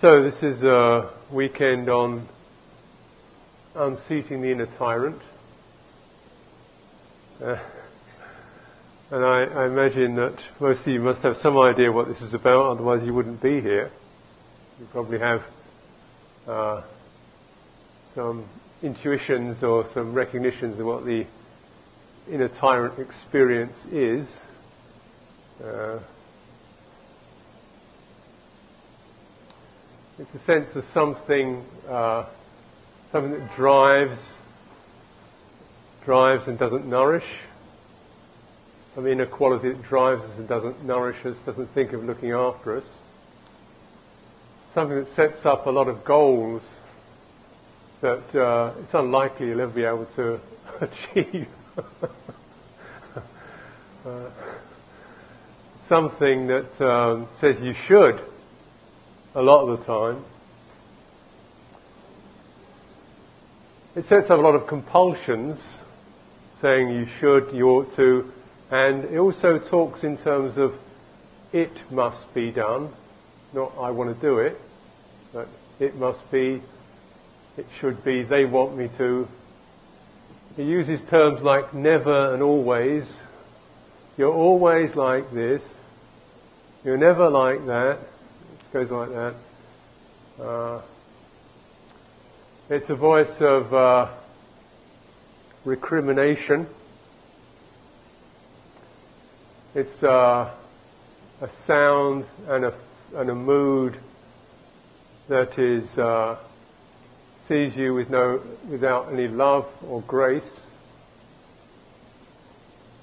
So this is a weekend on unseating the inner tyrant. Uh, and I, I, imagine that most of you must have some idea what this is about, otherwise you wouldn't be here. You probably have uh, some intuitions or some recognitions of what the inner tyrant experience is. Uh, it's a sense of something, uh, something that drives, drives and doesn't nourish. Some inner quality that drives us and doesn't nourish us, doesn't think of looking after us. Something that sets up a lot of goals that uh, it's unlikely you'll ever be able to achieve. uh, something that um, says you should a lot of the time. It sets up a lot of compulsions, saying you should, you ought to, and it also talks in terms of it must be done, not I want to do it, but it must be, it should be, they want me to. It uses terms like never and always. You're always like this. You're never like that. Goes like that. Uh, it's a voice of uh, recrimination. It's uh, a sound and a, and a mood that is uh, sees you with no, without any love or grace.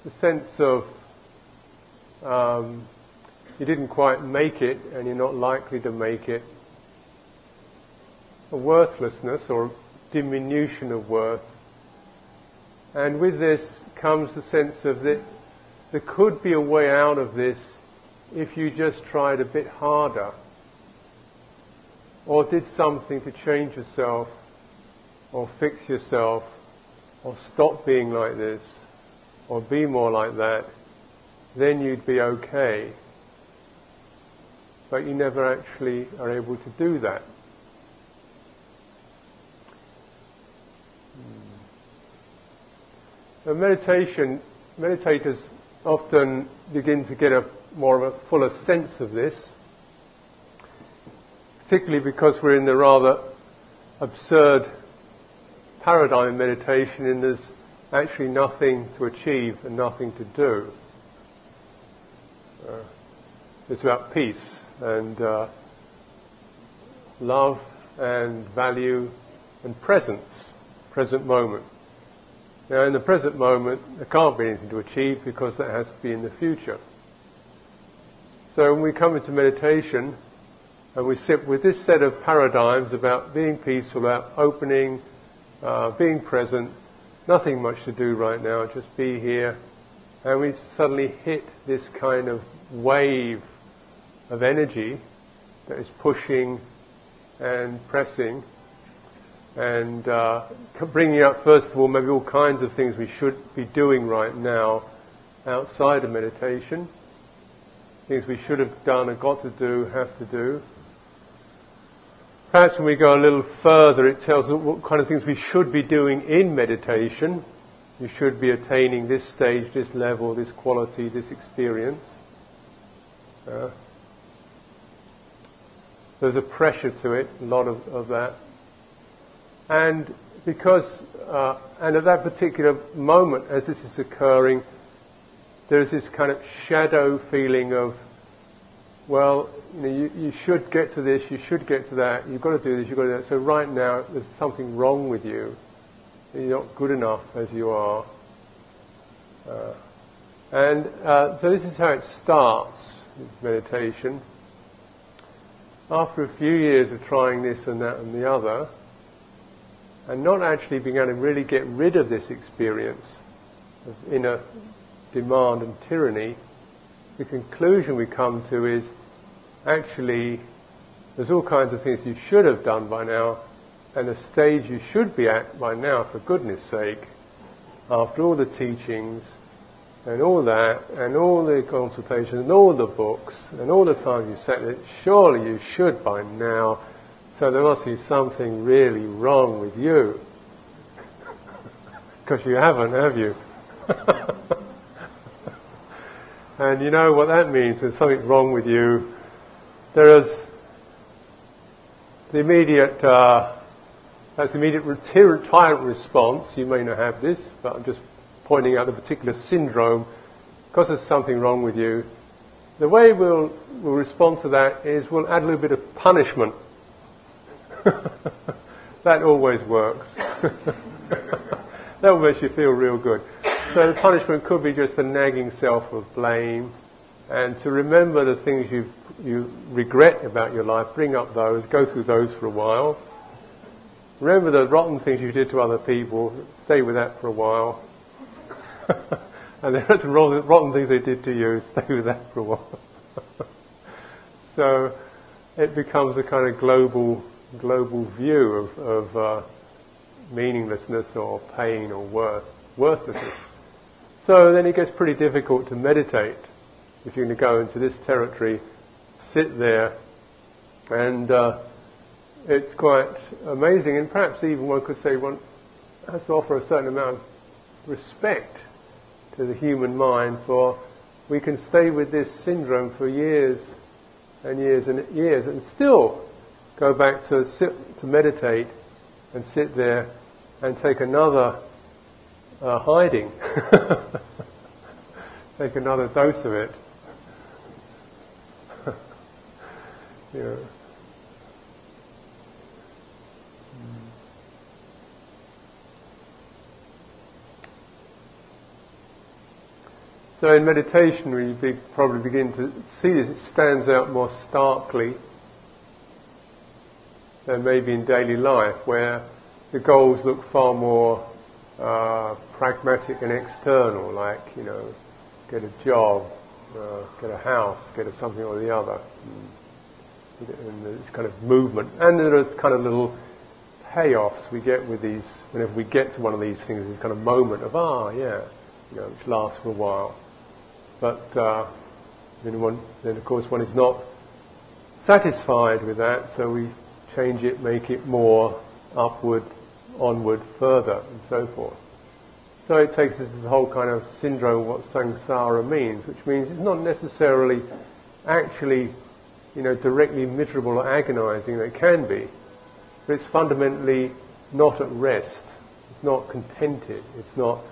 The sense of um, you didn't quite make it and you're not likely to make it. A worthlessness or diminution of worth. And with this comes the sense of that there could be a way out of this if you just tried a bit harder or did something to change yourself or fix yourself or stop being like this or be more like that, then you'd be okay but you never actually are able to do that. So meditation, meditators often begin to get a more of a fuller sense of this, particularly because we're in the rather absurd paradigm of meditation and there's actually nothing to achieve and nothing to do. Uh, it's about peace and uh, love and value and presence, present moment. Now, in the present moment, there can't be anything to achieve because that has to be in the future. So, when we come into meditation and we sit with this set of paradigms about being peaceful, about opening, uh, being present, nothing much to do right now, just be here, and we suddenly hit this kind of wave of energy that is pushing and pressing and uh, bringing up, first of all, maybe all kinds of things we should be doing right now outside of meditation, things we should have done and got to do, have to do. Perhaps when we go a little further, it tells us what kind of things we should be doing in meditation. You should be attaining this stage, this level, this quality, this experience. Uh, there's a pressure to it, a lot of, of that. And because, uh, and at that particular moment, as this is occurring, there's this kind of shadow feeling of, well, you, know, you, you, should get to this, you should get to that, you've got to do this, you've got to do that. So right now, there's something wrong with you. You're not good enough as you are. Uh, and uh, so this is how it starts meditation after a few years of trying this and that and the other, and not actually being able to really get rid of this experience of inner demand and tyranny, the conclusion we come to is actually there's all kinds of things you should have done by now, and a stage you should be at by now, for goodness sake, after all the teachings and all that, and all the consultations, and all the books, and all the time you've sat there, surely you should by now. So there must be something really wrong with you. Because you haven't, have you? and you know what that means, there's something wrong with you. There is the immediate, uh, that's the immediate tyrant response. You may not have this, but I'm just pointing out the particular syndrome because there's something wrong with you. The way we'll, we'll respond to that is we'll add a little bit of punishment. that always works. that will make you feel real good. So the punishment could be just a nagging self of blame, and to remember the things you you regret about your life, bring up those, go through those for a while. Remember the rotten things you did to other people, stay with that for a while. and the rotten things they did to you, stay with that for a while. so it becomes a kind of global global view of, of uh, meaninglessness or pain or worth, worthlessness. So then it gets pretty difficult to meditate if you're going to go into this territory, sit there, and uh, it's quite amazing. And perhaps even one could say one has to offer a certain amount of respect to the human mind for we can stay with this syndrome for years and years and years and still go back to sit to meditate and sit there and take another uh, hiding, take another dose of it. yeah. So in meditation, we probably begin to see this. It stands out more starkly than maybe in daily life, where the goals look far more uh, pragmatic and external, like, you know, get a job, uh, get a house, get a something or the other. And this kind of movement. And there is kind of little payoffs we get with these, whenever we get to one of these things, this kind of moment of, ah, yeah, you know, which lasts for a while. But uh, then, one, then, of course, one is not satisfied with that, so we change it, make it more upward, onward, further, and so forth. So it takes us to the whole kind of syndrome of what samsara means, which means it's not necessarily actually, you know, directly miserable or agonizing. It can be, but it's fundamentally not at rest. It's not contented. It's not.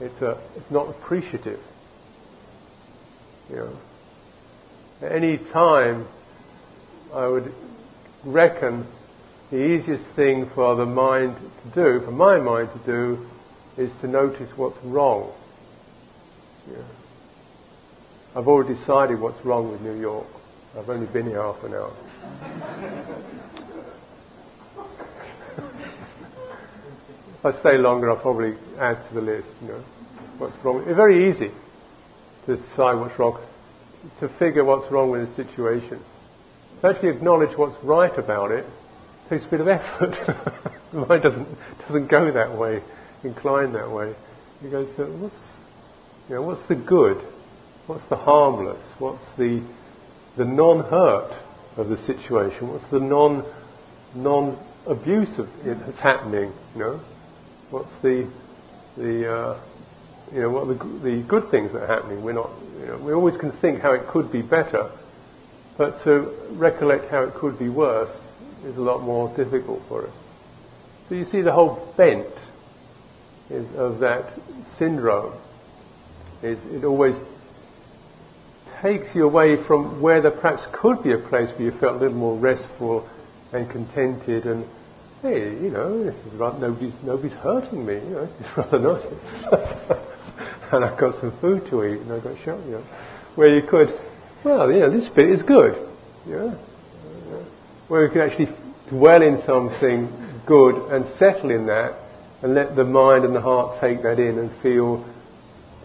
It's a. It's not appreciative. You know. At any time, I would reckon the easiest thing for the mind to do, for my mind to do, is to notice what's wrong. Yeah. I've already decided what's wrong with New York. I've only been here half an hour. if I stay longer, I'll probably add to the list. You know, what's wrong? It's very easy to decide what's wrong, to figure what's wrong with the situation. To actually acknowledge what's right about it takes a bit of effort. the mind doesn't doesn't go that way, incline that way. It goes to what's you know what's the good, what's the harmless, what's the the non-hurt of the situation, what's the non non abuse of it that's happening, you know, what's the the uh, you know what the the good things that are happening. We're not you know, we always can think how it could be better but to recollect how it could be worse is a lot more difficult for us. So you see the whole bent is, of that syndrome is it always takes you away from where there perhaps could be a place where you felt a little more restful and contented and hey, you know, this is rather, nobody's nobody's hurting me, you know, it's rather nice. and I've got some food to eat and I've got shot, you know. Where you could well, know, this bit is good. Yeah? Where you can actually dwell in something good and settle in that and let the mind and the heart take that in and feel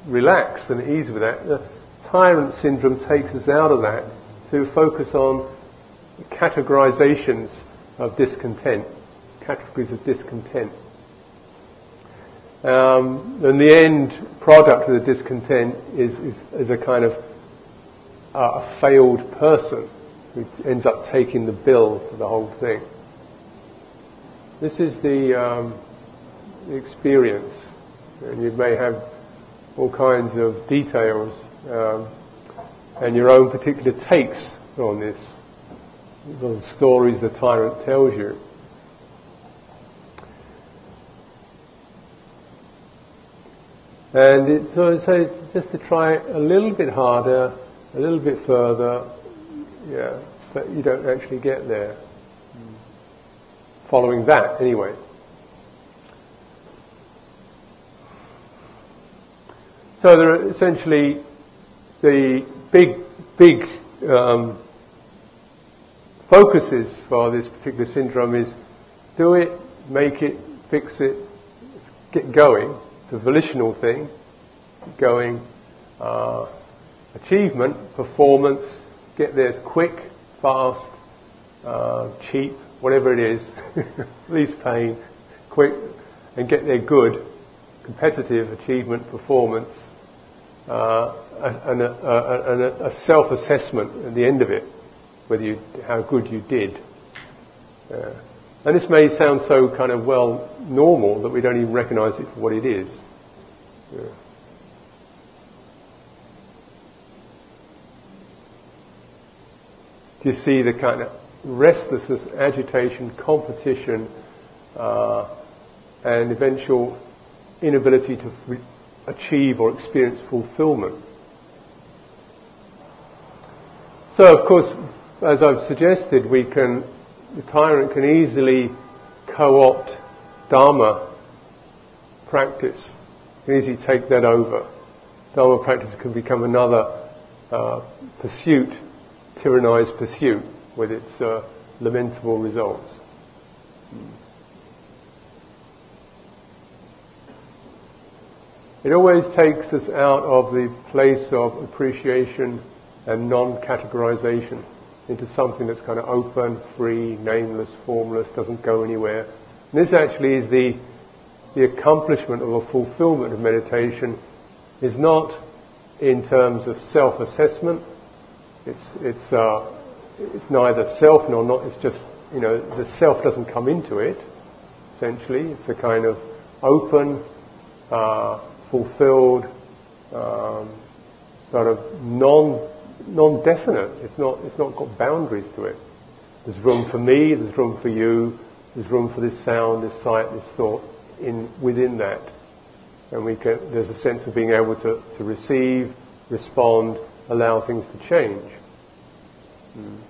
relaxed and at ease with that. The tyrant syndrome takes us out of that to focus on categorizations of discontent, categories of discontent. Um, and the end product of the discontent is, is, is a kind of uh, a failed person who ends up taking the bill for the whole thing. This is the, um, the experience, and you may have all kinds of details um, and your own particular takes on this, the stories the tyrant tells you. And it's, so, so just to try a little bit harder, a little bit further, yeah, but you don't actually get there. Following that, anyway. So there are essentially the big, big um, focuses for this particular syndrome is do it, make it, fix it, get going a volitional thing, going, uh, achievement, performance, get there quick, fast, uh, cheap, whatever it is, least pain, quick, and get there good, competitive achievement, performance, uh, and, a, a, a, a, self-assessment at the end of it, whether you, how good you did. Uh, and this may sound so kind of well normal that we don't even recognize it for what it is. Yeah. Do you see the kind of restlessness, agitation, competition, uh, and eventual inability to achieve or experience fulfillment? So, of course, as I've suggested, we can, the tyrant can easily co-opt Dharma practice can easily take that over. Dharma practice can become another uh, pursuit, tyrannized pursuit, with its uh, lamentable results. It always takes us out of the place of appreciation and non-categorization into something that's kind of open, free, nameless, formless, doesn't go anywhere. And this actually is the the accomplishment of a fulfillment of meditation is not in terms of self-assessment. It's, it's, uh, it's neither self nor not, it's just, you know, the self doesn't come into it, essentially. It's a kind of open, uh, fulfilled, um, sort of non, non-definite. It's not, it's not got boundaries to it. There's room for me, there's room for you, there's room for this sound, this sight, this thought in, within that. And we can, there's a sense of being able to, to receive, respond, allow things to change. Mm.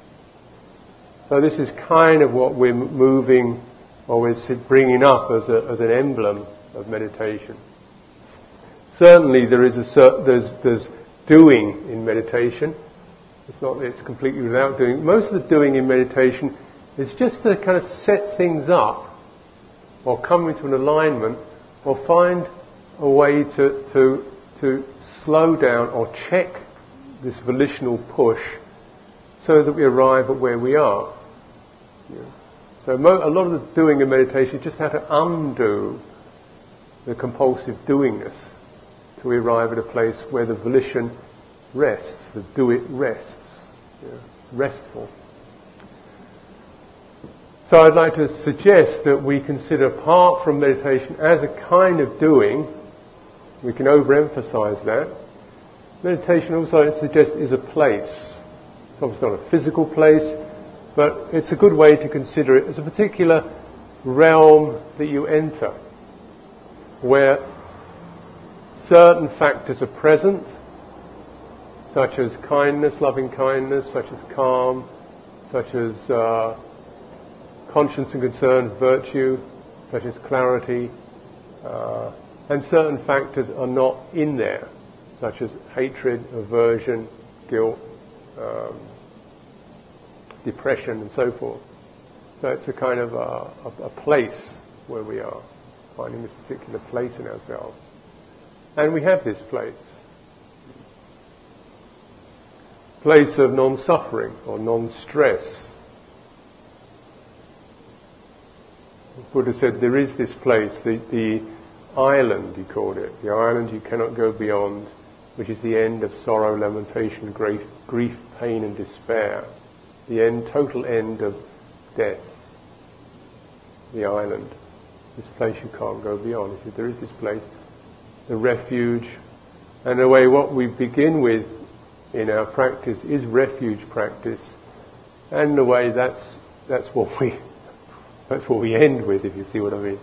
So this is kind of what we're moving, or we're bringing up as, a, as an emblem of meditation. Certainly there is a, there's, there's doing in meditation. It's not that it's completely without doing. Most of the doing in meditation is just to kind of set things up or come into an alignment or find a way to, to, to slow down or check this volitional push so that we arrive at where we are. Yeah. So mo- a lot of the doing in meditation is just how to undo the compulsive doingness till we arrive at a place where the volition rests, the do it rests, yeah. restful. So I'd like to suggest that we consider apart from meditation as a kind of doing, we can overemphasize that. Meditation also I suggest is a place. It's obviously not a physical place, but it's a good way to consider it as a particular realm that you enter, where certain factors are present, such as kindness, loving kindness, such as calm, such as uh, conscience and concern, virtue, such as clarity, uh, and certain factors are not in there, such as hatred, aversion, guilt, um, depression, and so forth. So it's a kind of a, a, a place where we are, finding this particular place in ourselves. And we have this place. Place of non-suffering or non-stress Buddha said there is this place, the, the island, he called it, the island you cannot go beyond, which is the end of sorrow, lamentation, grief, grief pain, and despair. The end, total end of death. The island. This place you can't go beyond. He said, there is this place, the refuge. And in a way, what we begin with in our practice is refuge practice. And in a way, that's, that's what we, that's what we end with, if you see what I mean.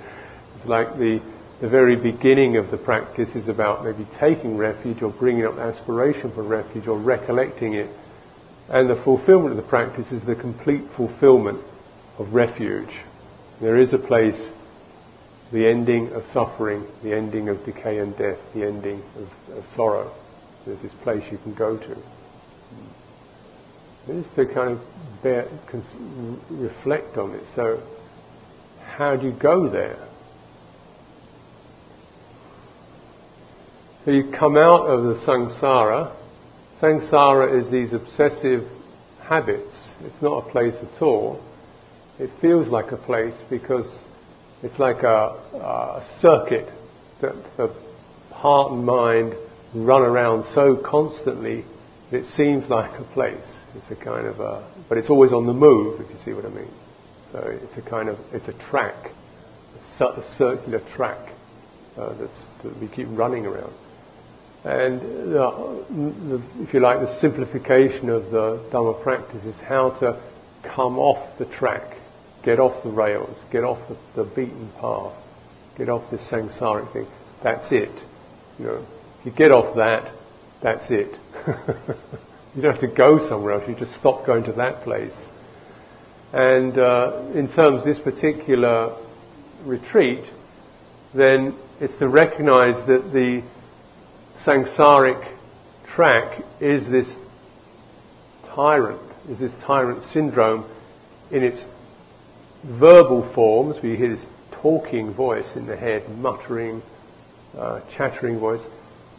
It's like the, the very beginning of the practice is about maybe taking refuge or bringing up aspiration for refuge or recollecting it. And the fulfillment of the practice is the complete fulfillment of refuge. There is a place, the ending of suffering, the ending of decay and death, the ending of, of sorrow. There's this place you can go to. Just to kind of bear, cons- reflect on it. So, how do you go there? So you come out of the samsara. Samsara is these obsessive habits. It's not a place at all. It feels like a place because it's like a, a circuit that the heart and mind run around so constantly that it seems like a place. It's a kind of a, but it's always on the move, if you see what I mean. So it's a kind of, it's a track, a, circular track uh, that we keep running around. And uh, the, if you like, the simplification of the Dhamma practice is how to come off the track, get off the rails, get off the, the beaten path, get off this samsaric thing. That's it. You know, if you get off that, that's it. you don't have to go somewhere else. You just stop going to that place. And uh, in terms of this particular retreat, then it's to recognize that the samsaric track is this tyrant, is this tyrant syndrome in its verbal forms. We hear this talking voice in the head, muttering, uh, chattering voice.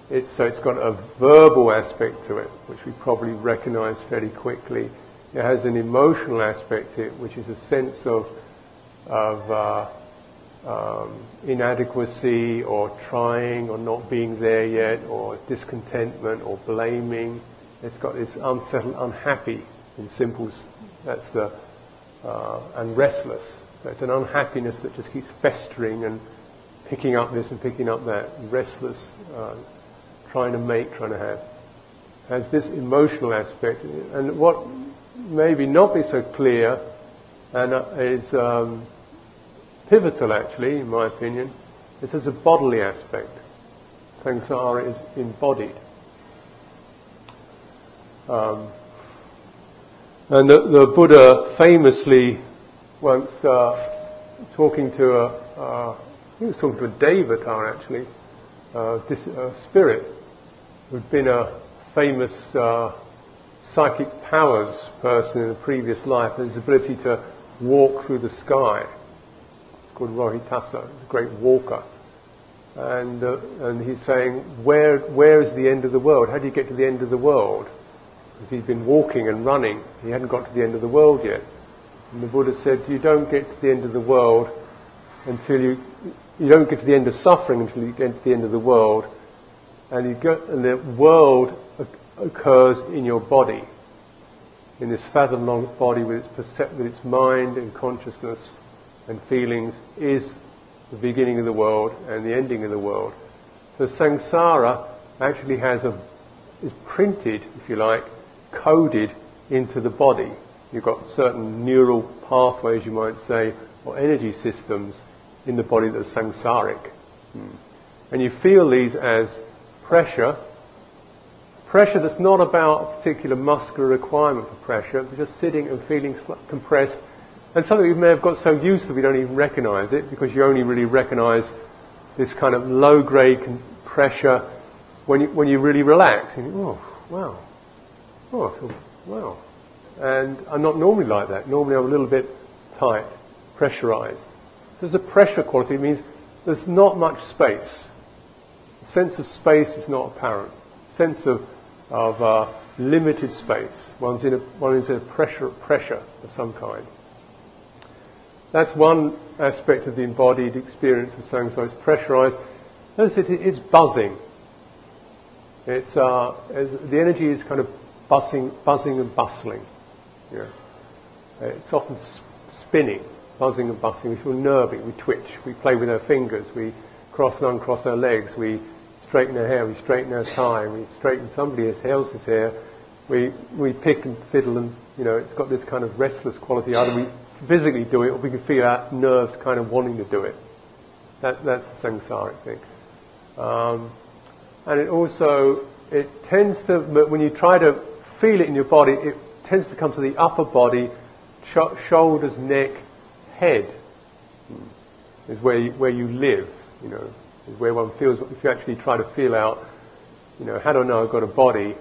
It's, so it's got a verbal aspect to it, which we probably recognize fairly quickly. It has an emotional aspect to it, which is a sense of, of uh, um, inadequacy or trying or not being there yet or discontentment or blaming. It's got this unsettled, unhappy in simple, that's the, uh, and restless. So it's an unhappiness that just keeps festering and picking up this and picking up that, restless, uh, trying to make, trying to have. Has this emotional aspect. And what maybe not be so clear and uh, is um, pivotal, actually, in my opinion. This has a bodily aspect. Samsara is embodied. Um, and the, the, Buddha famously once uh, talking to a, uh, he was talking to a devata actually, uh, this spirit who'd been a famous uh, psychic powers person in a previous life, and his ability to walk through the sky called Rohitassa, the great walker. And, uh, and he's saying, where, where is the end of the world? How do you get to the end of the world? Because he'd been walking and running. He hadn't got to the end of the world yet. And the Buddha said, you don't get to the end of the world until you, you don't get to the end of suffering until you get to the end of the world. And, you and the world occurs in your body, in this fathom long body with its, percep- with its mind and consciousness and feelings is the beginning of the world and the ending of the world. So samsara actually has a, is printed, if you like, coded into the body. You've got certain neural pathways, you might say, or energy systems in the body that are samsaric. And you feel these as pressure, pressure that's not about a particular muscular requirement for pressure, but just sitting and feeling compressed and something we may have got so used to we don't even recognize it because you only really recognize this kind of low grade pressure when you, when you really relax. And oh, wow. Oh, I feel, wow. And I'm not normally like that. Normally I'm a little bit tight, pressurized. There's a pressure quality. It means there's not much space. The sense of space is not apparent. Sense of, of uh, limited space. One's in a, one is in a pressure, pressure of some kind. That's one aspect of the embodied experience of samsara. It's pressurized. It's buzzing. It's, uh, the energy is kind of buzzing, buzzing and bustling. Yeah. It's often spinning, buzzing and bustling. We feel nervy, we twitch, we play with our fingers, we cross and uncross our legs, we straighten our hair, we straighten our tie, we straighten somebody else's hair, we, we pick and fiddle and, you know, it's got this kind of restless quality. Either we physically do it or we can feel our nerves kind of wanting to do it. That, that's the samsaric thing. Um, and it also, it tends to, when you try to feel it in your body, it tends to come to the upper body, sh- shoulders, neck, head, is where you, where you live, you know, is where one feels, if you actually try to feel out, you know, how do I know I've got a body?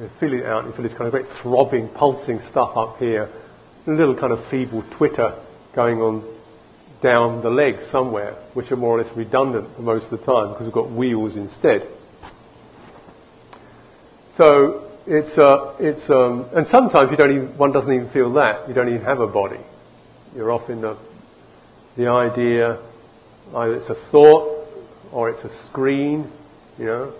You feel it out, you feel this kind of great throbbing, pulsing stuff up here, a little kind of feeble twitter going on down the legs somewhere, which are more or less redundant most of the time because we've got wheels instead. So it's, uh, it's um, and sometimes you don't even, one doesn't even feel that. You don't even have a body. You're off in the, the idea, either it's a thought or it's a screen, you know,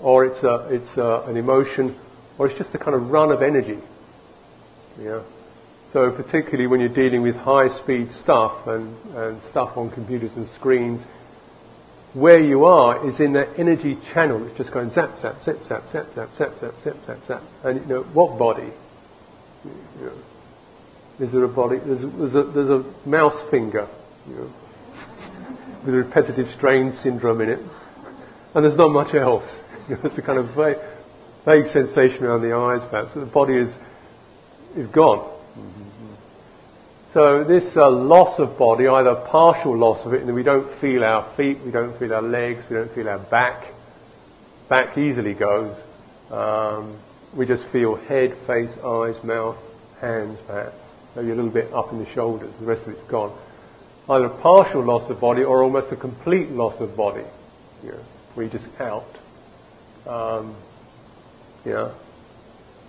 or it's, a, it's a, an emotion, or it's just a kind of run of energy. You know? So particularly when you're dealing with high-speed stuff and, and stuff on computers and screens, where you are is in that energy channel. It's just going zap, zap, zap, zap, zap, zap, zap, zap, zap, zap, zap. And you know, what body? You know, is there a body? There's, there's, a, there's a mouse finger, you know, with a repetitive strain syndrome in it. And there's not much else. You know, it's a kind of vague, vague sensation around the eyes, perhaps. But The body is, is gone. So this uh, loss of body, either partial loss of it, and we don't feel our feet, we don't feel our legs, we don't feel our back. Back easily goes. Um, we just feel head, face, eyes, mouth, hands, perhaps. Maybe a little bit up in the shoulders. The rest of it's gone. Either a partial loss of body or almost a complete loss of body. You know, just out. Um, yeah.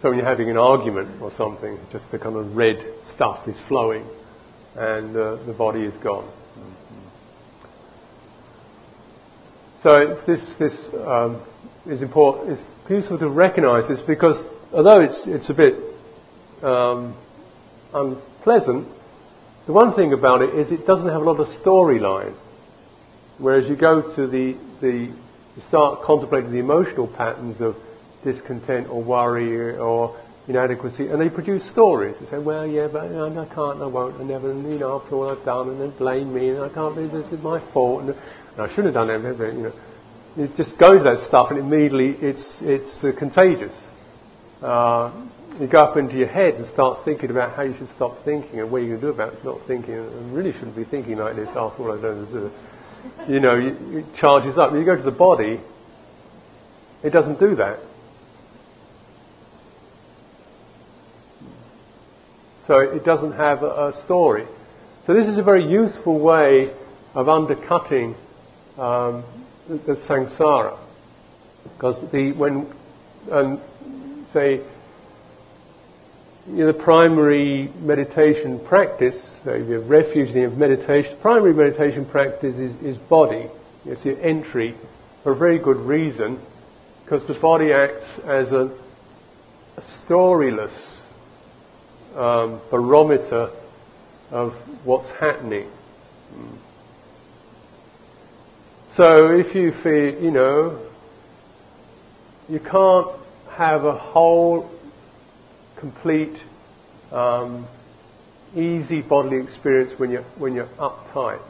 So when you're having an argument or something, just the kind of red stuff is flowing and uh, the body is gone. So it's this, this um, is important. It's useful to recognise this because although it's, it's a bit um, unpleasant, the one thing about it is it doesn't have a lot of storyline. Whereas you go to the, the, you start contemplating the emotional patterns of discontent or worry or inadequacy, and they produce stories. They say, well, yeah, but you know, I can't, I won't, I never, and, you know, after all I've done, and then blame me, and I can't believe this is my fault, and, and I shouldn't have done that, you know. You just go that stuff, and immediately it's, it's uh, contagious. Uh, you go up into your head and start thinking about how you should stop thinking and what you can do about not thinking, and really shouldn't be thinking like this after all I've done. Is, you know, it charges up. When you go to the body, it doesn't do that. So it doesn't have a, story. So this is a very useful way of undercutting um, the, the, samsara. Because the, when, um, say, you know, the primary meditation practice, so you have refuge in meditation, primary meditation practice is, is body. It's your entry for a very good reason, because the body acts as a, a storyless um, barometer of what's happening. So if you feel, you know, you can't have a whole, complete, um, easy bodily experience when you're when you're uptight.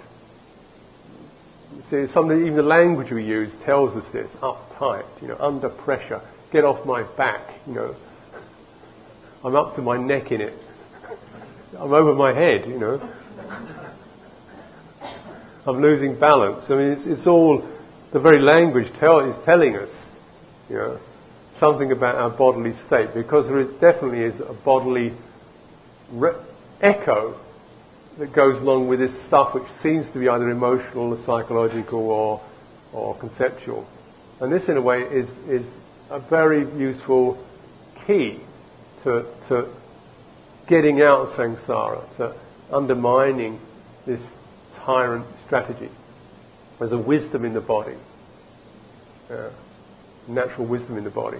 See, something even the language we use tells us this: uptight, you know, under pressure. Get off my back, you know. I'm up to my neck in it. I'm over my head, you know. I'm losing balance. I mean, it's, it's all the very language tell, is telling us, you know, something about our bodily state because there is, definitely is a bodily re- echo that goes along with this stuff which seems to be either emotional or psychological or, or conceptual. And this, in a way, is, is a very useful key to, to getting out of samsara, to undermining this tyrant strategy. There's a wisdom in the body, uh, natural wisdom in the body.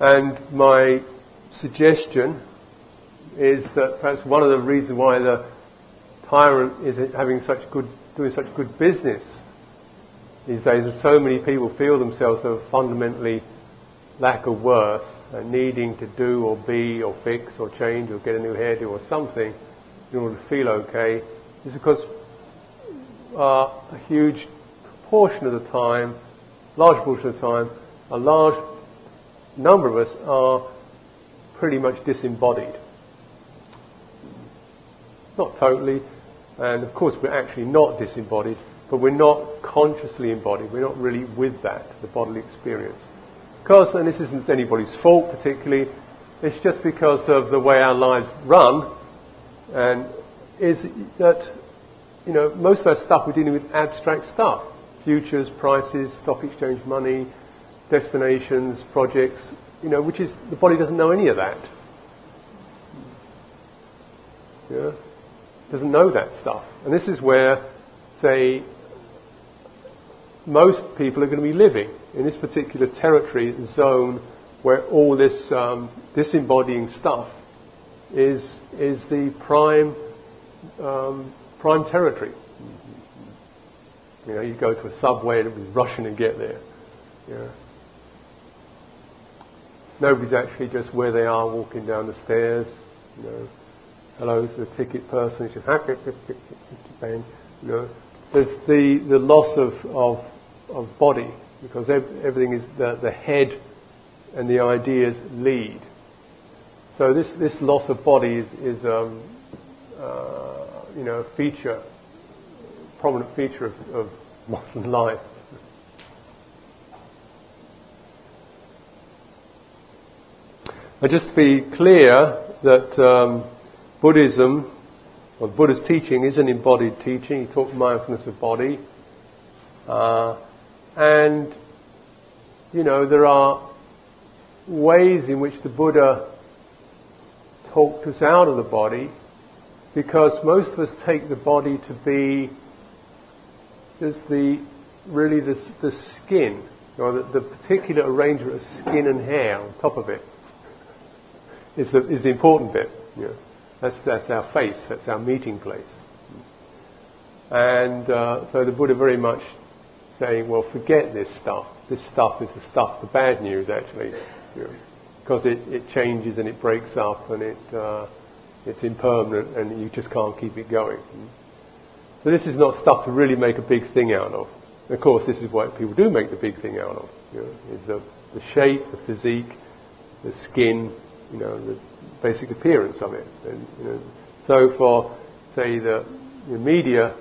And my suggestion is that perhaps one of the reasons why the tyrant is having such good, doing such good business these days, and so many people feel themselves a fundamentally lack of worth needing to do or be or fix or change or get a new hairdo or something in order to feel okay, is because uh, a huge portion of the time, large portion of the time, a large number of us are pretty much disembodied. Not totally, and of course we're actually not disembodied, but we're not consciously embodied. We're not really with that, the bodily experience. Because, and this isn't anybody's fault particularly, it's just because of the way our lives run, and is that, you know, most of our stuff we're dealing with abstract stuff. Futures, prices, stock exchange money, destinations, projects, you know, which is, the body doesn't know any of that. Yeah? Doesn't know that stuff. And this is where, say, most people are going to be living in this particular territory, zone, where all this um, disembodying stuff is, is the prime, um, prime territory. You know, you go to a subway and be rushing to get there. Yeah. Nobody's actually just where they are walking down the stairs. You know, hello to the ticket person. You know, there's the, the loss of, of, of body because everything is the, the head and the ideas lead. So this, this loss of body is, is um, uh, you know, a feature, prominent feature of, of modern life. And just to be clear that um, Buddhism, or Buddha's teaching, is an embodied teaching. He taught mindfulness of body. Uh, and, you know, there are ways in which the Buddha talked us out of the body because most of us take the body to be just the really the, the skin or the, the particular arrangement of skin and hair on top of it is the, is the important bit. You know. That's, that's our face, that's our meeting place. And uh, so the Buddha very much saying, well, forget this stuff. This stuff is the stuff, the bad news actually, because it, it changes and it breaks up and it, uh, it's impermanent and you just can't keep it going. So this is not stuff to really make a big thing out of. Of course, this is what people do make the big thing out of. You know, is the, the shape, the physique, the skin, you know, the basic appearance of it. And, you know, so for, say, the, the media,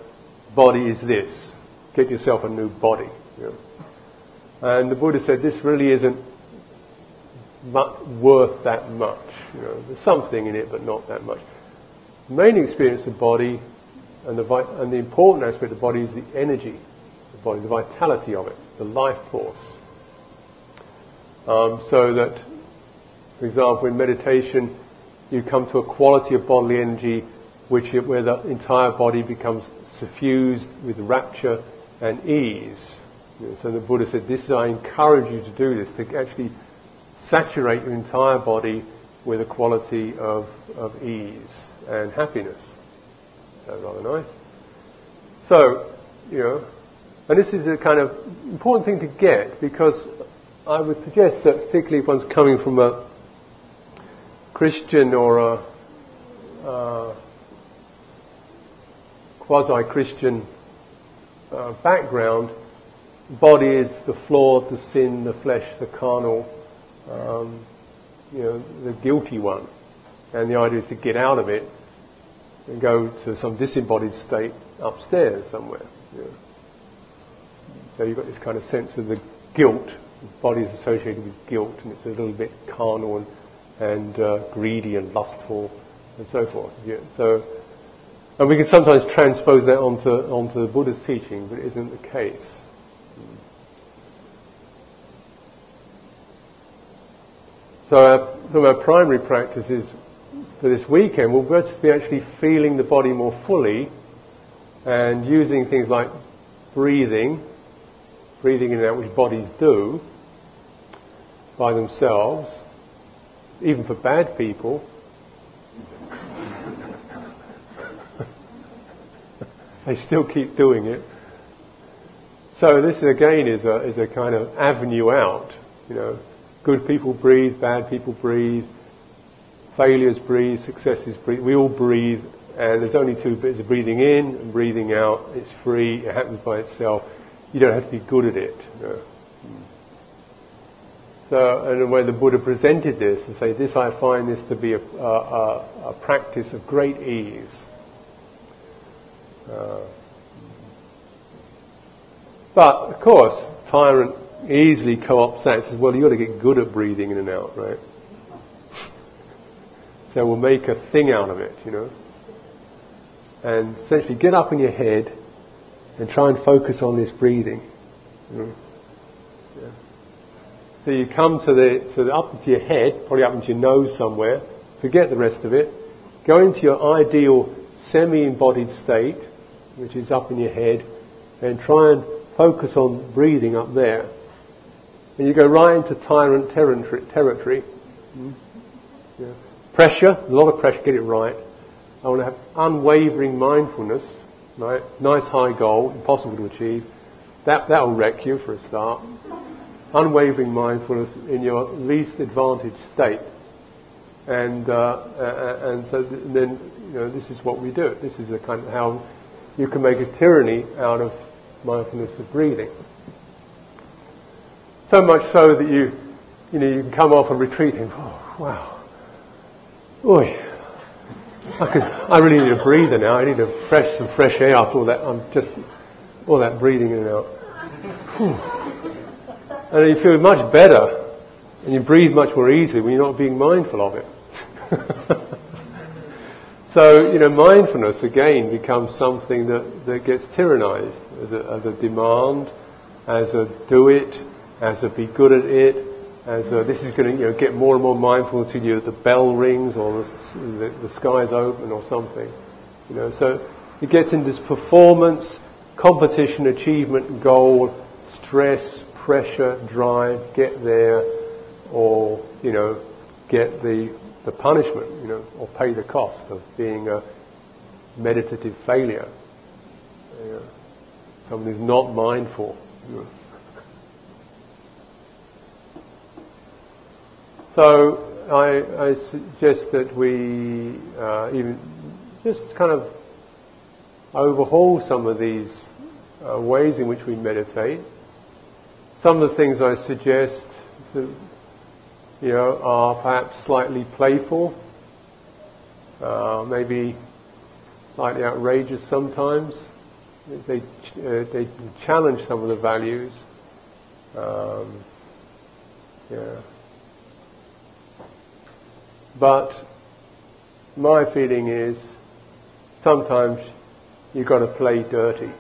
body is this. Get yourself a new body. You know. And the Buddha said this really isn't worth that much. You know, there's something in it, but not that much. The main experience of body and the, and the important aspect of the body is the energy, the body, the vitality of it, the life force. Um, so that for example, in meditation, you come to a quality of bodily energy which, where the entire body becomes suffused with rapture and ease. So the Buddha said, "This is, I encourage you to do this to actually saturate your entire body with a quality of, of ease and happiness." That's rather nice. So, you know, and this is a kind of important thing to get because I would suggest that particularly if one's coming from a Christian or a uh, quasi-Christian uh, background, body is the flaw, the sin, the flesh, the carnal, um, you know, the guilty one. And the idea is to get out of it and go to some disembodied state upstairs somewhere. You know. So you've got this kind of sense of the guilt. The body is associated with guilt, and it's a little bit carnal and and uh, greedy and lustful and so forth. Yeah. So, and we can sometimes transpose that onto, onto the Buddha's teaching, but it isn't the case. So our, so our primary practice is for this weekend, we'll be actually feeling the body more fully and using things like breathing, breathing in and out, which bodies do by themselves, even for bad people. They still keep doing it. So this again is a, is a kind of avenue out. You know, good people breathe, bad people breathe, failures breathe, successes breathe. We all breathe, and there's only two bits of breathing in and breathing out. It's free. It happens by itself. You don't have to be good at it. You know. So, and when the Buddha presented this, and say, this I find this to be a, a, a practice of great ease. Uh, but of course, tyrant easily co-opts that. Says, well, you've got to get good at breathing in and out, right? so we'll make a thing out of it, you know. And essentially, get up in your head and try and focus on this breathing. You know? yeah. So you come to the, to the up into your head, probably up into your nose somewhere. Forget the rest of it. Go into your ideal semi-embodied state, which is up in your head, and try and focus on breathing up there. And you go right into tyrant territory. territory. Mm. Yeah. Pressure, a lot of pressure, get it right. I want to have unwavering mindfulness, right? Nice high goal, impossible to achieve. That, that'll wreck you for a start. Unwavering mindfulness in your least advantaged state. And, uh, and so then, you know, this is what we do. This is the kind of how you can make a tyranny out of mindfulness of breathing. So much so that you, you know, you can come off a retreat and, oh, wow. Boy, I, could, I really need a breather now. I need a fresh, some fresh air after all that. I'm just, all that breathing in and out. And you feel much better and you breathe much more easily when you're not being mindful of it. so, you know, mindfulness again becomes something that, that gets tyrannized as a, as a demand, as a do it, as a be good at it, as a, this is going to you know, get more and more mindful until you, the bell rings or the, the, the sky's open or something. You know, so it gets into this performance, competition, achievement, goal, stress, pressure, drive, get there, or you know, get the the punishment, you know, or pay the cost of being a meditative failure. You know, someone who's not mindful. You know. So I, I, suggest that we uh, even just kind of overhaul some of these uh, ways in which we meditate. Some of the things I suggest, you know, are perhaps slightly playful, uh, maybe slightly outrageous sometimes. They, uh, they challenge some of the values. Um, yeah. But my feeling is sometimes you've got to play dirty.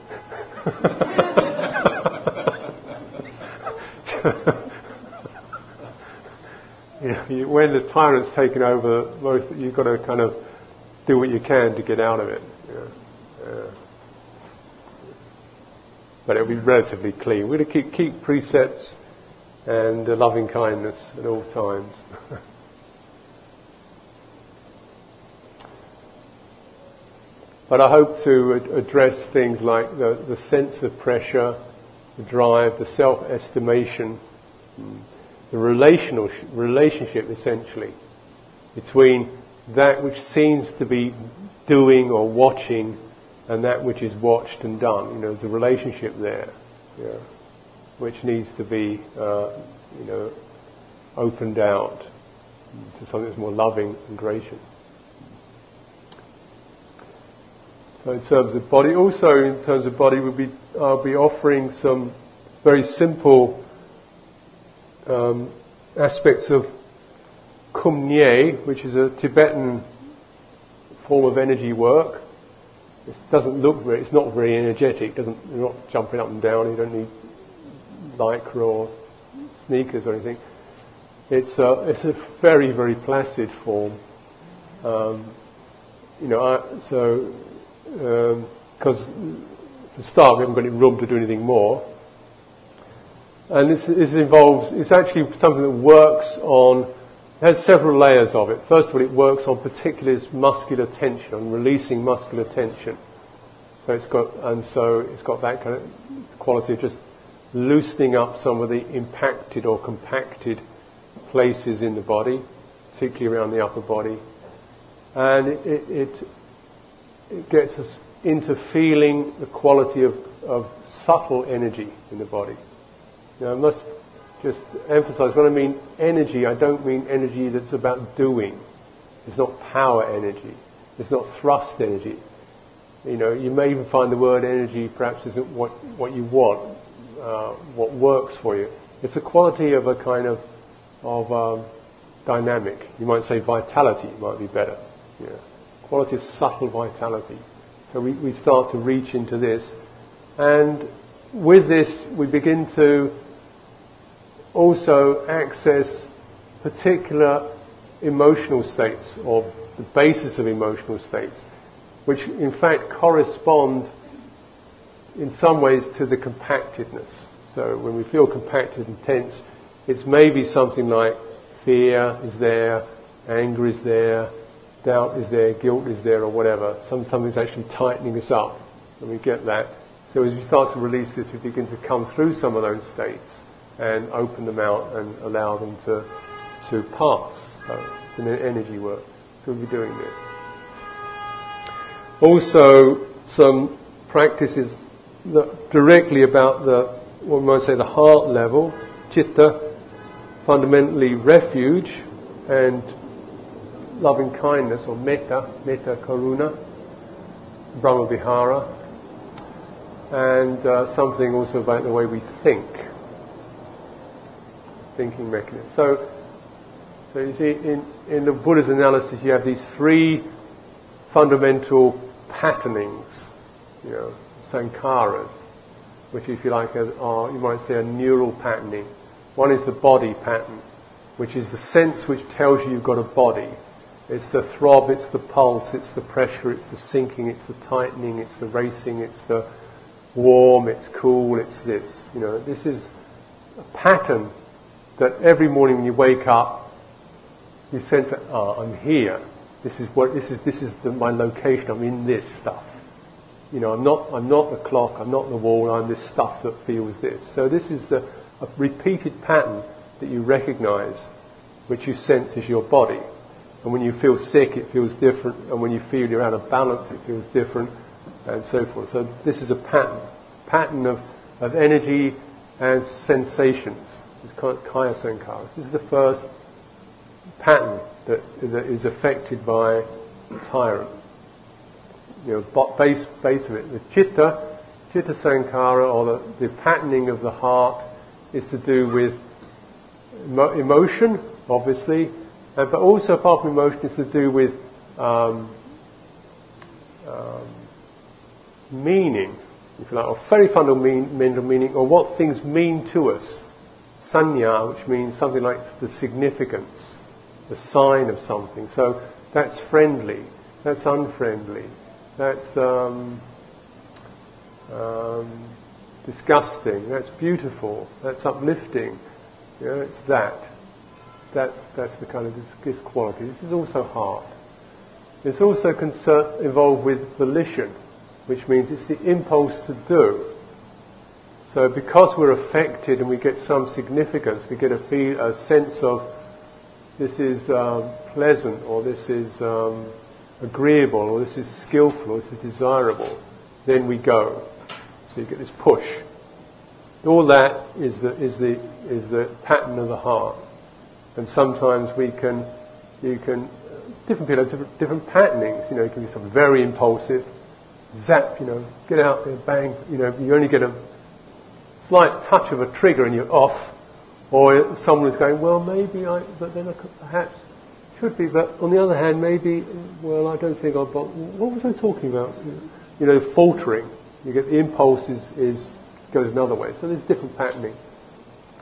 you know, you, when the tyrant's taken over, most you've got to kind of do what you can to get out of it. You know. uh, but it'll be relatively clean. We're going to keep, keep precepts and uh, loving kindness at all times. but I hope to ad- address things like the, the sense of pressure, the drive, the self-estimation, the relational relationship essentially between that which seems to be doing or watching and that which is watched and done. You know, there's a relationship there, which needs to be, uh, you know, opened out to something that's more loving and gracious. So in terms of body, also in terms of body, we'll be, I'll be offering some very simple um, aspects of Kum Nye, which is a Tibetan form of energy work. It doesn't look very, it's not very energetic, doesn't, you're not jumping up and down, you don't need lycra or sneakers or anything. It's a, it's a very, very placid form. Um, you know, I, so, because um, to start, we haven't got any room to do anything more. And this, this involves, it's actually something that works on, has several layers of it. First of all, it works on particularly muscular tension, on releasing muscular tension. So it's got, and so it's got that kind of quality of just loosening up some of the impacted or compacted places in the body, particularly around the upper body. And it, it, it, it gets us into feeling the quality of, of subtle energy in the body. Now, I must just emphasize when I mean energy, I don't mean energy that's about doing. It's not power energy. It's not thrust energy. You know, you may even find the word energy perhaps isn't what, what you want, uh, what works for you. It's a quality of a kind of, of um, dynamic. You might say vitality might be better. Yeah. Quality of subtle vitality. So we, we start to reach into this. And with this, we begin to also access particular emotional states or the basis of emotional states, which in fact correspond in some ways to the compactedness. So when we feel compacted and tense, it's maybe something like fear is there, anger is there, doubt is there, guilt is there, or whatever. Some, something's actually tightening us up, and we get that. So as we start to release this, we begin to come through some of those states and open them out and allow them to, to pass. So it's an energy work. We'll be doing this. Also, some practices directly about the, what we might say, the heart level, chitta, fundamentally refuge and loving kindness or metta, metta karuna, Brahma Vihara, and uh, something also about the way we think thinking mechanism. So, so you see, in, in the Buddha's analysis, you have these three fundamental patternings, you know, sankharas, which, if you like, are, are, you might say, a neural patterning. One is the body pattern, which is the sense which tells you you've got a body. It's the throb, it's the pulse, it's the pressure, it's the sinking, it's the tightening, it's the racing, it's the warm, it's cool, it's this. You know, this is a pattern that every morning when you wake up, you sense that, oh, I'm here. This is what, this is, this is the, my location. I'm in this stuff. You know, I'm not, I'm not the clock, I'm not the wall, I'm this stuff that feels this. So this is the, a repeated pattern that you recognize, which you sense is your body. And when you feel sick, it feels different. And when you feel you're out of balance, it feels different, and so forth. So this is a pattern, pattern of, of energy and sensations. Kaya. This is the first pattern that, that is affected by the tyrant. You know, base, base of it. The chitta, chitta sankhara, or the, the patterning of the heart, is to do with emo- emotion, obviously, uh, but also apart from emotion, is to do with um, um, meaning, if you like, or very fundamental meaning, or what things mean to us sanya, which means something like the significance, the sign of something. So that's friendly, that's unfriendly, that's um, um, disgusting, that's beautiful, that's uplifting. You know, it's that. That's, that's the kind of this, this quality. This is also heart. It's also concern, involved with volition, which means it's the impulse to do. So because we're affected and we get some significance, we get a, feel, a sense of this is um, pleasant or this is um, agreeable or this is skillful or this is desirable, then we go. So you get this push. All that is the, is the, is the pattern of the heart. And sometimes we can, you can, different people have different, different patternings. You know, it can be something very impulsive, zap, you know, get out there, bang, you know, you only get a slight touch of a trigger and you're off, or someone is going, well, maybe I, but then I could perhaps should be, but on the other hand, maybe, well, I don't think got, what was I talking about? You know, faltering. You get the impulse is, is goes another way. So there's different patterning.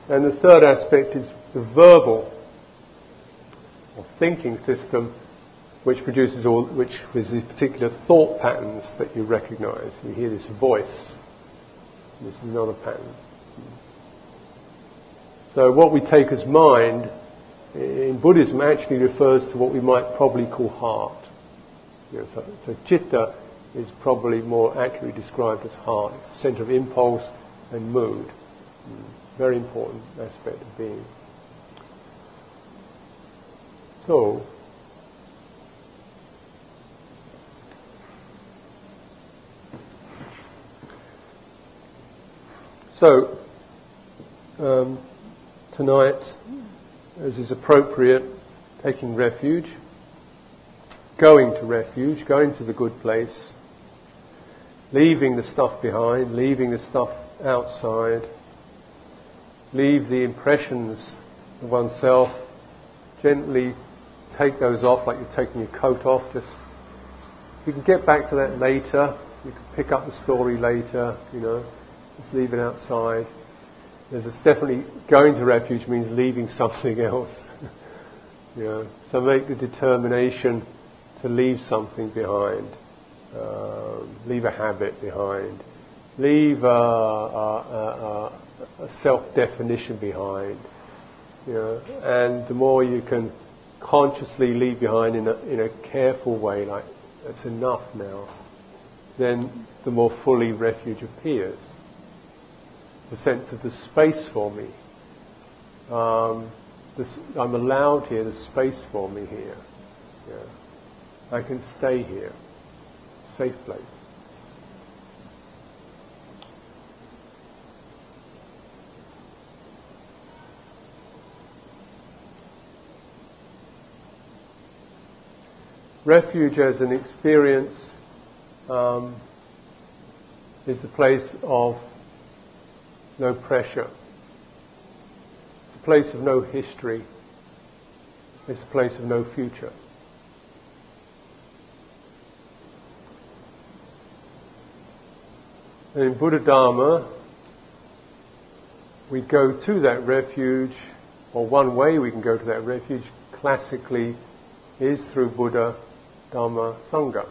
And the third aspect is the verbal or thinking system, which produces all, which is these particular thought patterns that you recognize. You hear this voice This is not a pattern. So what we take as mind in Buddhism actually refers to what we might probably call heart. You know, so, so citta is probably more accurately described as heart. It's the center of impulse and mood. Mm. Very important aspect of being. So, so um, tonight, as is appropriate, taking refuge, going to refuge, going to the good place, leaving the stuff behind, leaving the stuff outside, leave the impressions of oneself, gently take those off like you're taking your coat off. Just you can get back to that later. You can pick up the story later. You know, just leave it outside. There's definitely going to refuge means leaving something else. know, so make the determination to leave something behind, uh, leave a habit behind, leave a, a, a, a self-definition behind. You know, and the more you can consciously leave behind in a, in a careful way, like that's enough now, then the more fully refuge appears. The sense of the space for me. Um, this, I'm allowed here, there's space for me here. Yeah. I can stay here. Safe place. refuge as an experience um, is the place of no pressure. It's a place of no history. It's a place of no future. And in Buddha Dharma, we go to that refuge, or one way we can go to that refuge classically is through Buddha Dharma, Sangha.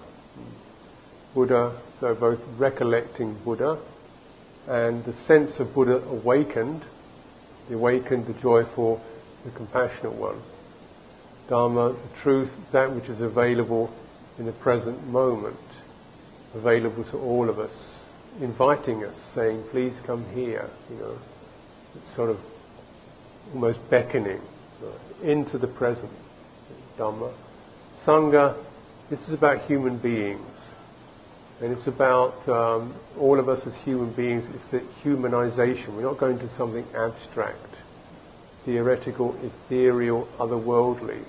Buddha, so both recollecting Buddha and the sense of Buddha awakened, the awakened, the joyful, the compassionate one. Dharma, the truth, that which is available in the present moment, available to all of us, inviting us, saying, please come here, you know. It's sort of almost beckoning right, into the present, Dharma. Sangha, this is about human beings. And it's about um, all of us as human beings. It's the humanization. We're not going to something abstract, theoretical, ethereal, otherworldly.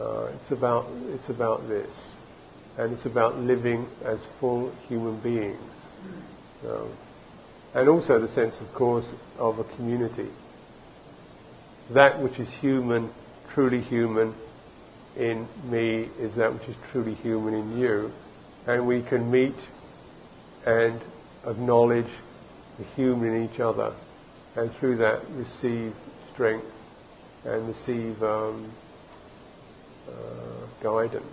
Uh, it's about it's about this, and it's about living as full human beings, um, and also the sense, of course, of a community. That which is human, truly human, in me is that which is truly human in you. And we can meet and acknowledge the human in each other, and through that receive strength and receive um, uh, guidance.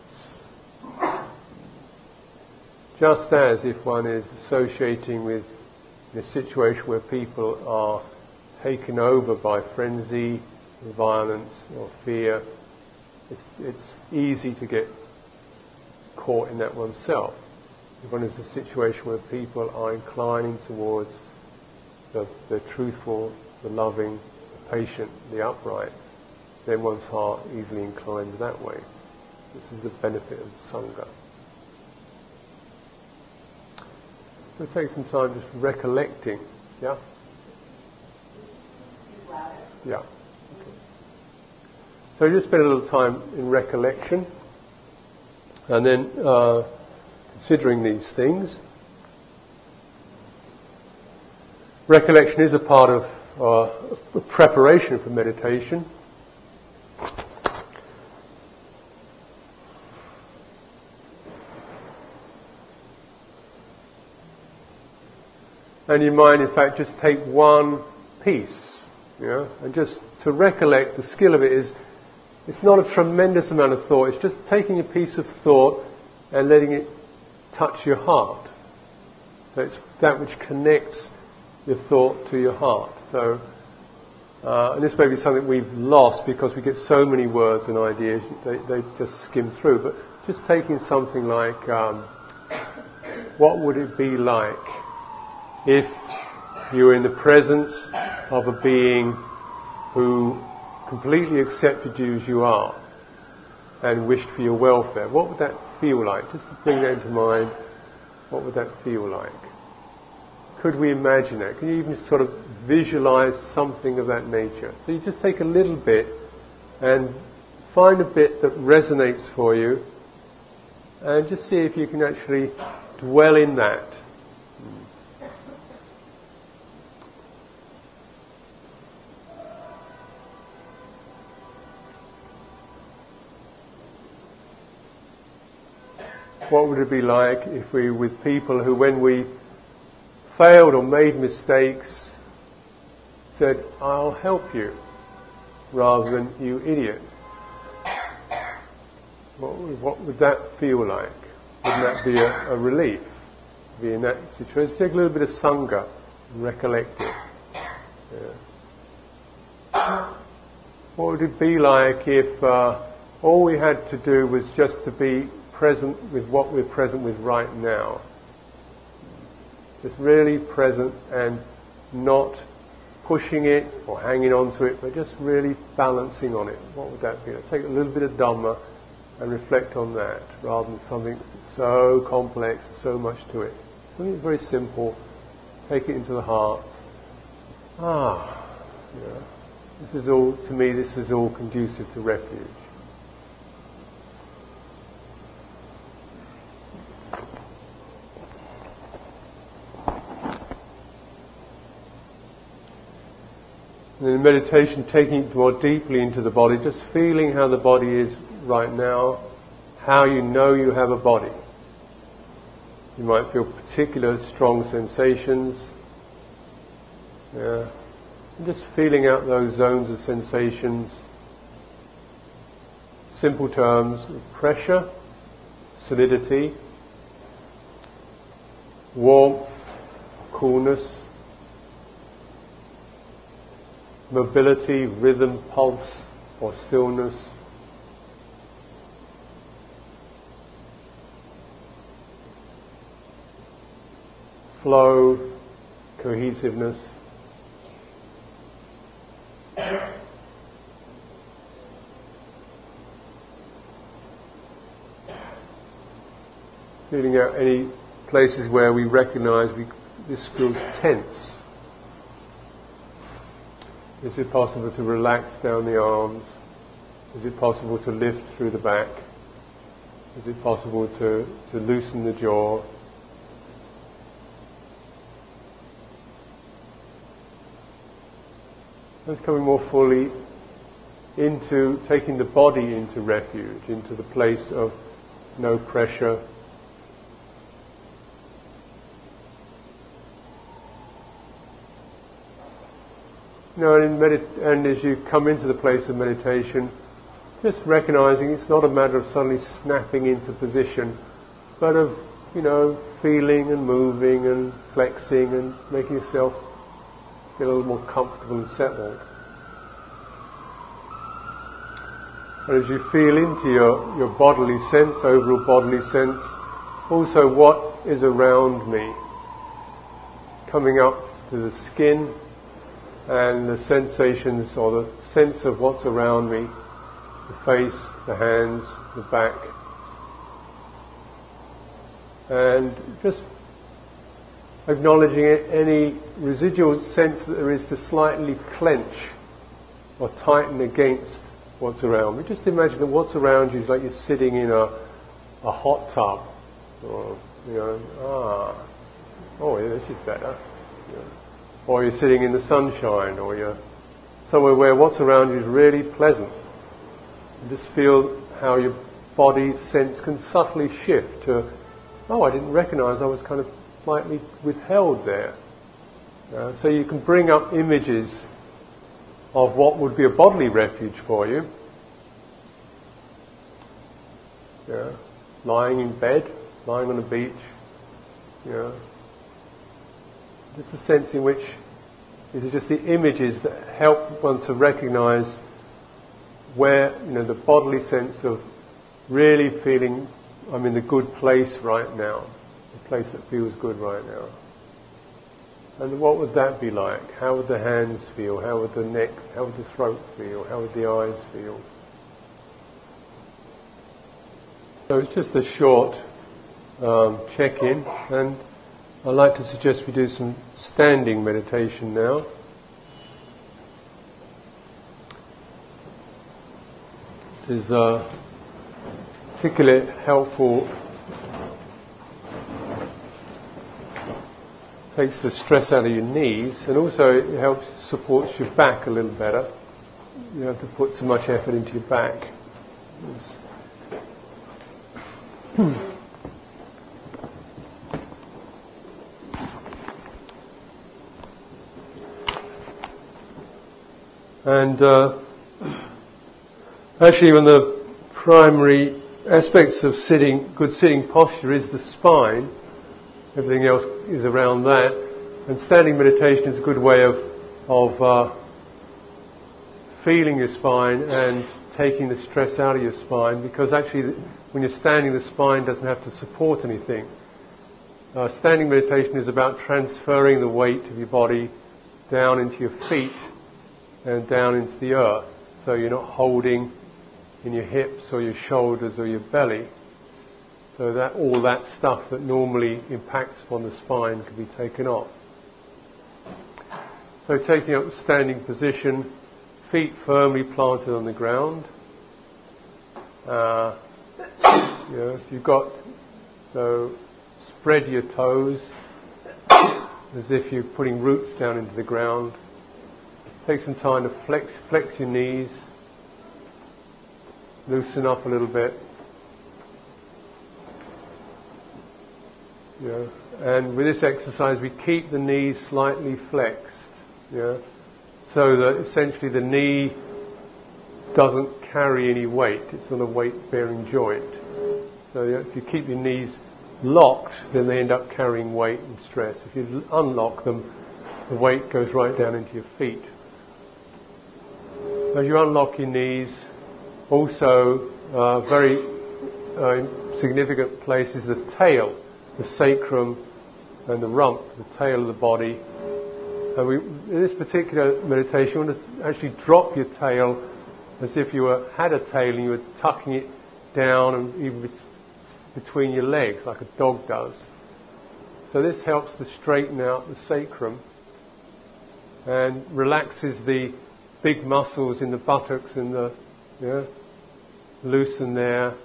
Just as if one is associating with a situation where people are taken over by frenzy, violence, or fear, it's, it's easy to get caught in that oneself. If one is a situation where people are inclining towards the, the truthful, the loving, the patient, the upright, then one's heart easily inclines that way. This is the benefit of Sangha. So take some time just recollecting. Yeah? Yeah. So just spend a little time in recollection and then uh, considering these things. Recollection is a part of uh, preparation for meditation. And you might, in fact, just take one piece, know, and just to recollect, the skill of it is it's not a tremendous amount of thought. It's just taking a piece of thought and letting it touch your heart. So it's that which connects your thought to your heart. So, uh, and this may be something we've lost because we get so many words and ideas, they, they just skim through. But just taking something like, um, what would it be like if you were in the presence of a being who completely accepted you as you are and wished for your welfare? What would that feel like? Just to bring that into mind, what would that feel like? Could we imagine that? Can you even sort of visualize something of that nature? So you just take a little bit and find a bit that resonates for you and just see if you can actually dwell in that. What would it be like if we, with people who, when we failed or made mistakes, said, I'll help you, rather than, you idiot? What, what would that feel like? Wouldn't that be a, a relief? Be in that situation. Take a little bit of sangha, recollect it. Yeah. What would it be like if uh, all we had to do was just to be present with what we're present with right now? Just really present and not pushing it or hanging on to it, but just really balancing on it. What would that be? Take a little bit of Dhamma and reflect on that rather than something that's so complex, so much to it. Something very simple, take it into the heart. Ah, yeah. This is all, to me, this is all conducive to refuge. In meditation, taking it more deeply into the body, just feeling how the body is right now, how you know you have a body. You might feel particular strong sensations. Yeah. Just feeling out those zones of sensations. Simple terms pressure, solidity, warmth, coolness, mobility, rhythm, pulse, or stillness. flow, cohesiveness. Feeling out any places where we recognize we, this feels tense. Is it possible to relax down the arms? Is it possible to lift through the back? Is it possible to, to loosen the jaw? It's coming more fully into taking the body into refuge, into the place of no pressure. And, medit- and as you come into the place of meditation, just recognizing it's not a matter of suddenly snapping into position, but of, you know, feeling and moving and flexing and making yourself feel a little more comfortable and settled. And as you feel into your, your bodily sense, overall bodily sense, also what is around me, coming up to the skin and the sensations or the sense of what's around me, the face, the hands, the back, and just acknowledging it, any residual sense that there is to slightly clench or tighten against what's around me. Just imagine that what's around you is like you're sitting in a, a hot tub, or you know, ah, oh yeah, this is better. Or you're sitting in the sunshine, or you're somewhere where what's around you is really pleasant. Just feel how your body sense can subtly shift to, oh, I didn't recognize I was kind of slightly withheld there. Uh, so you can bring up images of what would be a bodily refuge for you. Yeah. Lying in bed, lying on a beach, yeah. Just the sense in which these are just the images that help one to recognize where, you know, the bodily sense of really feeling I'm in the good place right now, the place that feels good right now. And what would that be like? How would the hands feel? How would the neck, how would the throat feel? How would the eyes feel? So it's just a short um, check-in, and I'd like to suggest we do some standing meditation now. This is uh, particularly helpful takes the stress out of your knees and also it helps supports your back a little better. You don't have to put so much effort into your back. And uh, actually, one of the primary aspects of sitting, good sitting posture is the spine Everything else is around that. And standing meditation is a good way of, of uh, feeling your spine and taking the stress out of your spine because actually when you're standing the spine doesn't have to support anything. Uh, standing meditation is about transferring the weight of your body down into your feet and down into the earth. So you're not holding in your hips or your shoulders or your belly. So that all that stuff that normally impacts upon the spine can be taken off. So taking up a standing position, feet firmly planted on the ground. Uh, you know, if you've got so spread your toes as if you're putting roots down into the ground. Take some time to flex flex your knees, loosen up a little bit. Yeah. And with this exercise, we keep the knees slightly flexed. Yeah. So that essentially the knee doesn't carry any weight. It's not a weight-bearing joint. So if you keep your knees locked, then they end up carrying weight and stress. If you unlock them, the weight goes right down into your feet. As you unlock your knees, also uh, very uh, significant place is the tail the sacrum and the rump, the tail of the body. And we, in this particular meditation, you want to actually drop your tail as if you were, had a tail and you were tucking it down and even between your legs, like a dog does. So this helps to straighten out the sacrum and relaxes the big muscles in the buttocks and the yeah, loosen there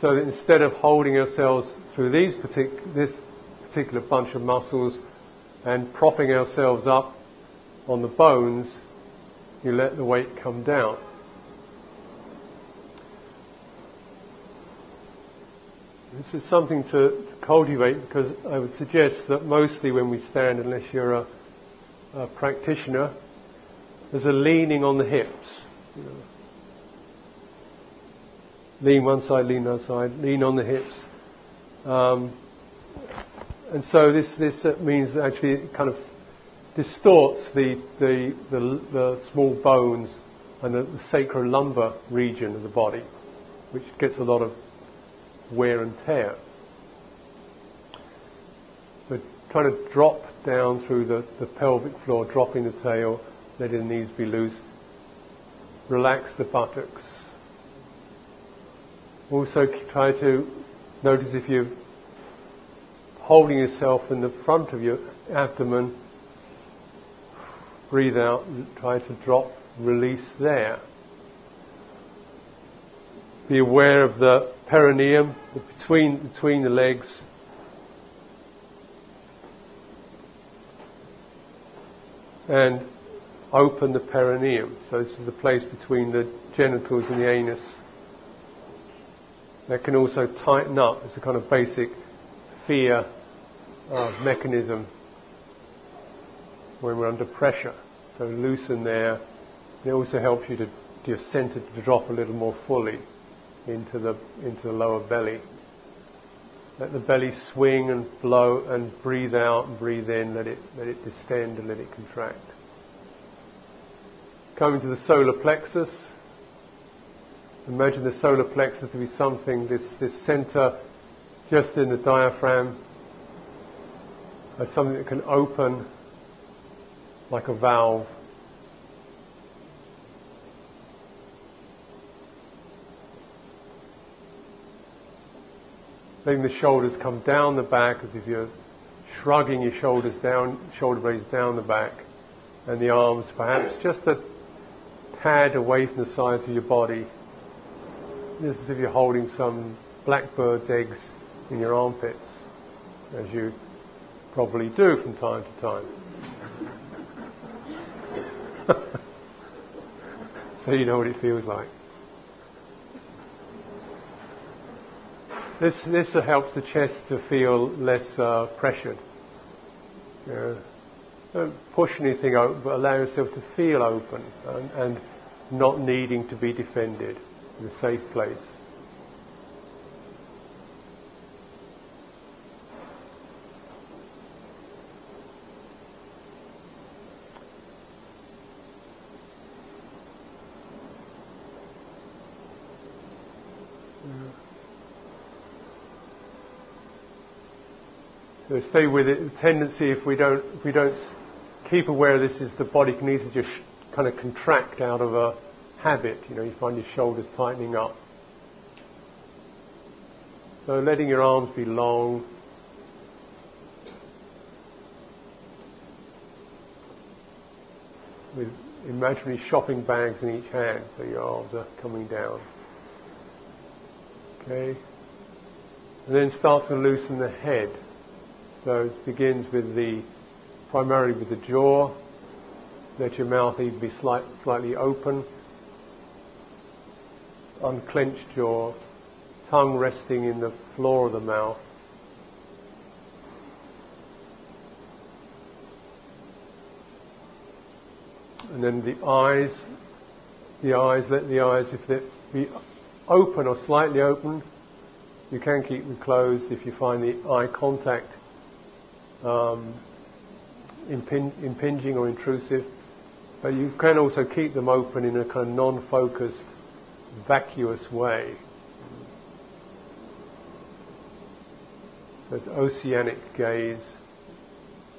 So that instead of holding ourselves through these partic- this particular bunch of muscles and propping ourselves up on the bones, you let the weight come down. This is something to, to, cultivate because I would suggest that mostly when we stand, unless you're a, a practitioner, there's a leaning on the hips. You know lean one side, lean the other side, lean on the hips. Um, and so this, this means that actually it kind of distorts the, the, the, the small bones and the, the sacrolumbar region of the body, which gets a lot of wear and tear. But trying to drop down through the, the pelvic floor, dropping the tail, letting the knees be loose, relax the buttocks, also try to notice if you're holding yourself in the front of your abdomen, breathe out try to drop, release there. Be aware of the perineum between, between the legs. And open the perineum. So this is the place between the genitals and the anus that can also tighten up. It's a kind of basic fear uh, mechanism when we're under pressure. So loosen there. It also helps you to your center to drop a little more fully into the into the lower belly. Let the belly swing and blow and breathe out and breathe in. Let it, let it distend and let it contract. Coming to the solar plexus. Imagine the solar plexus to be something, this, this center just in the diaphragm, as something that can open like a valve. Letting the shoulders come down the back as if you're shrugging your shoulders down, shoulder blades down the back, and the arms perhaps just a tad away from the sides of your body. Just as if you're holding some blackbird's eggs in your armpits, as you probably do from time to time. so you know what it feels like. This, this helps the chest to feel less uh, pressured. Don't push anything out, but allow yourself to feel open and, and not needing to be defended in a safe place. So stay with it. The tendency, if we don't, if we don't keep aware of this, is the body can easily just kind of contract out of a habit. You know, you find your shoulders tightening up. So letting your arms be long. With imaginary shopping bags in each hand, so your arms are coming down. Okay? And then start to loosen the head. So it begins with the, primarily with the jaw. Let your mouth even be slight, slightly open. Unclenched jaw. Tongue resting in the floor of the mouth. And then the eyes, the eyes, let the eyes, if they be open or slightly open, you can keep them closed if you find the eye contact um, imping- impinging or intrusive, but you can also keep them open in a kind of non-focused, vacuous way. It's oceanic gaze,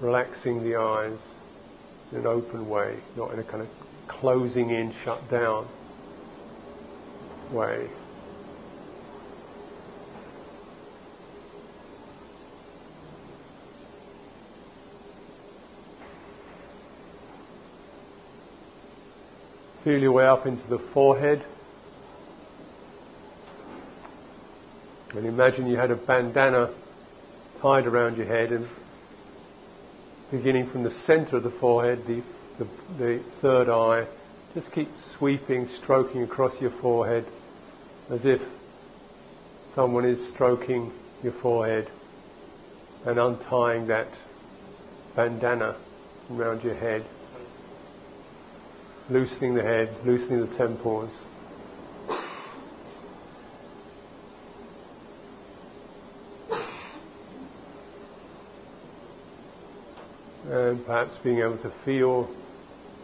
relaxing the eyes in an open way, not in a kind of closing in, shut down way. Feel your way up into the forehead. And imagine you had a bandana tied around your head and beginning from the center of the forehead, the, the, the third eye, just keep sweeping, stroking across your forehead as if someone is stroking your forehead and untying that bandana around your head loosening the head, loosening the temples. And perhaps being able to feel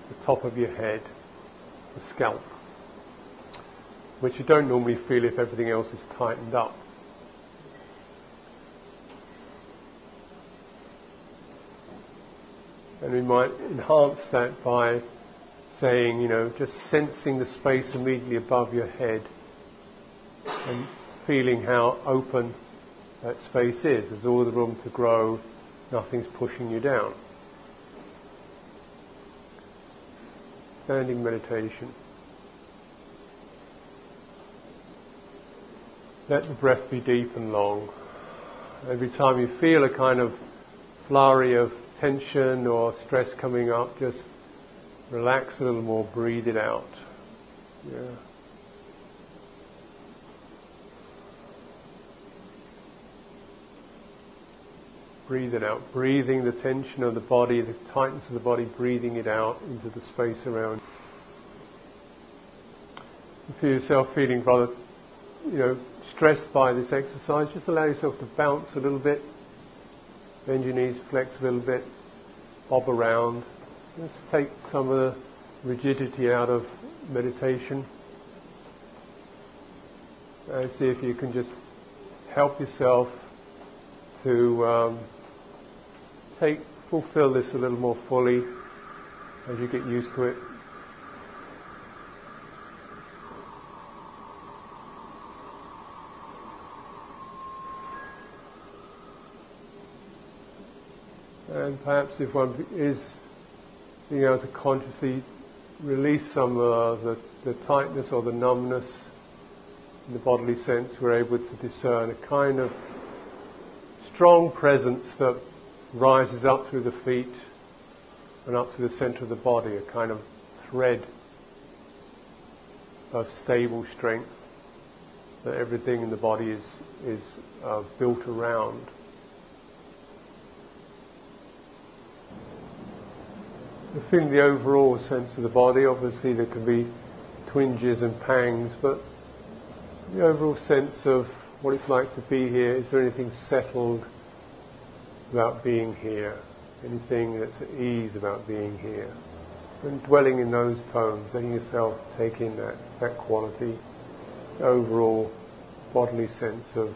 the top of your head, the scalp, which you don't normally feel if everything else is tightened up. And we might enhance that by saying, you know, just sensing the space immediately above your head and feeling how open that space is. There's all the room to grow, nothing's pushing you down. Standing meditation. Let the breath be deep and long. Every time you feel a kind of flurry of tension or stress coming up, just Relax a little more, breathe it out. Yeah. Breathe it out. Breathing the tension of the body, the tightness of the body, breathing it out into the space around. If You feel yourself feeling rather, you know, stressed by this exercise, just allow yourself to bounce a little bit. Bend your knees, flex a little bit, bob around. Let's take some of the rigidity out of meditation. And see if you can just help yourself to um, take fulfill this a little more fully as you get used to it. And perhaps if one is being able to consciously release some of the, the tightness or the numbness in the bodily sense, we're able to discern a kind of strong presence that rises up through the feet and up through the center of the body, a kind of thread of stable strength that everything in the body is, is uh, built around. Feeling the overall sense of the body, obviously there can be twinges and pangs, but the overall sense of what it's like to be here. Is there anything settled about being here? Anything that's at ease about being here? And dwelling in those tones, letting yourself take in that, that quality, overall bodily sense of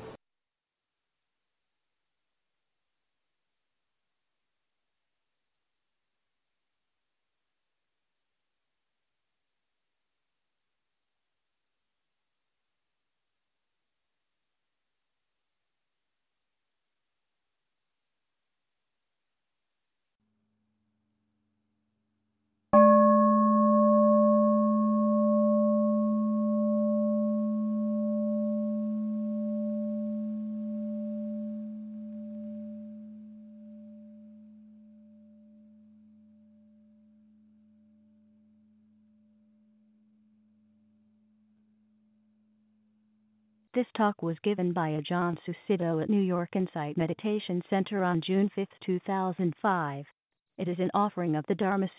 This talk was given by Ajahn Sucitto at New York Insight Meditation Center on June 5, 2005. It is an offering of the Dharma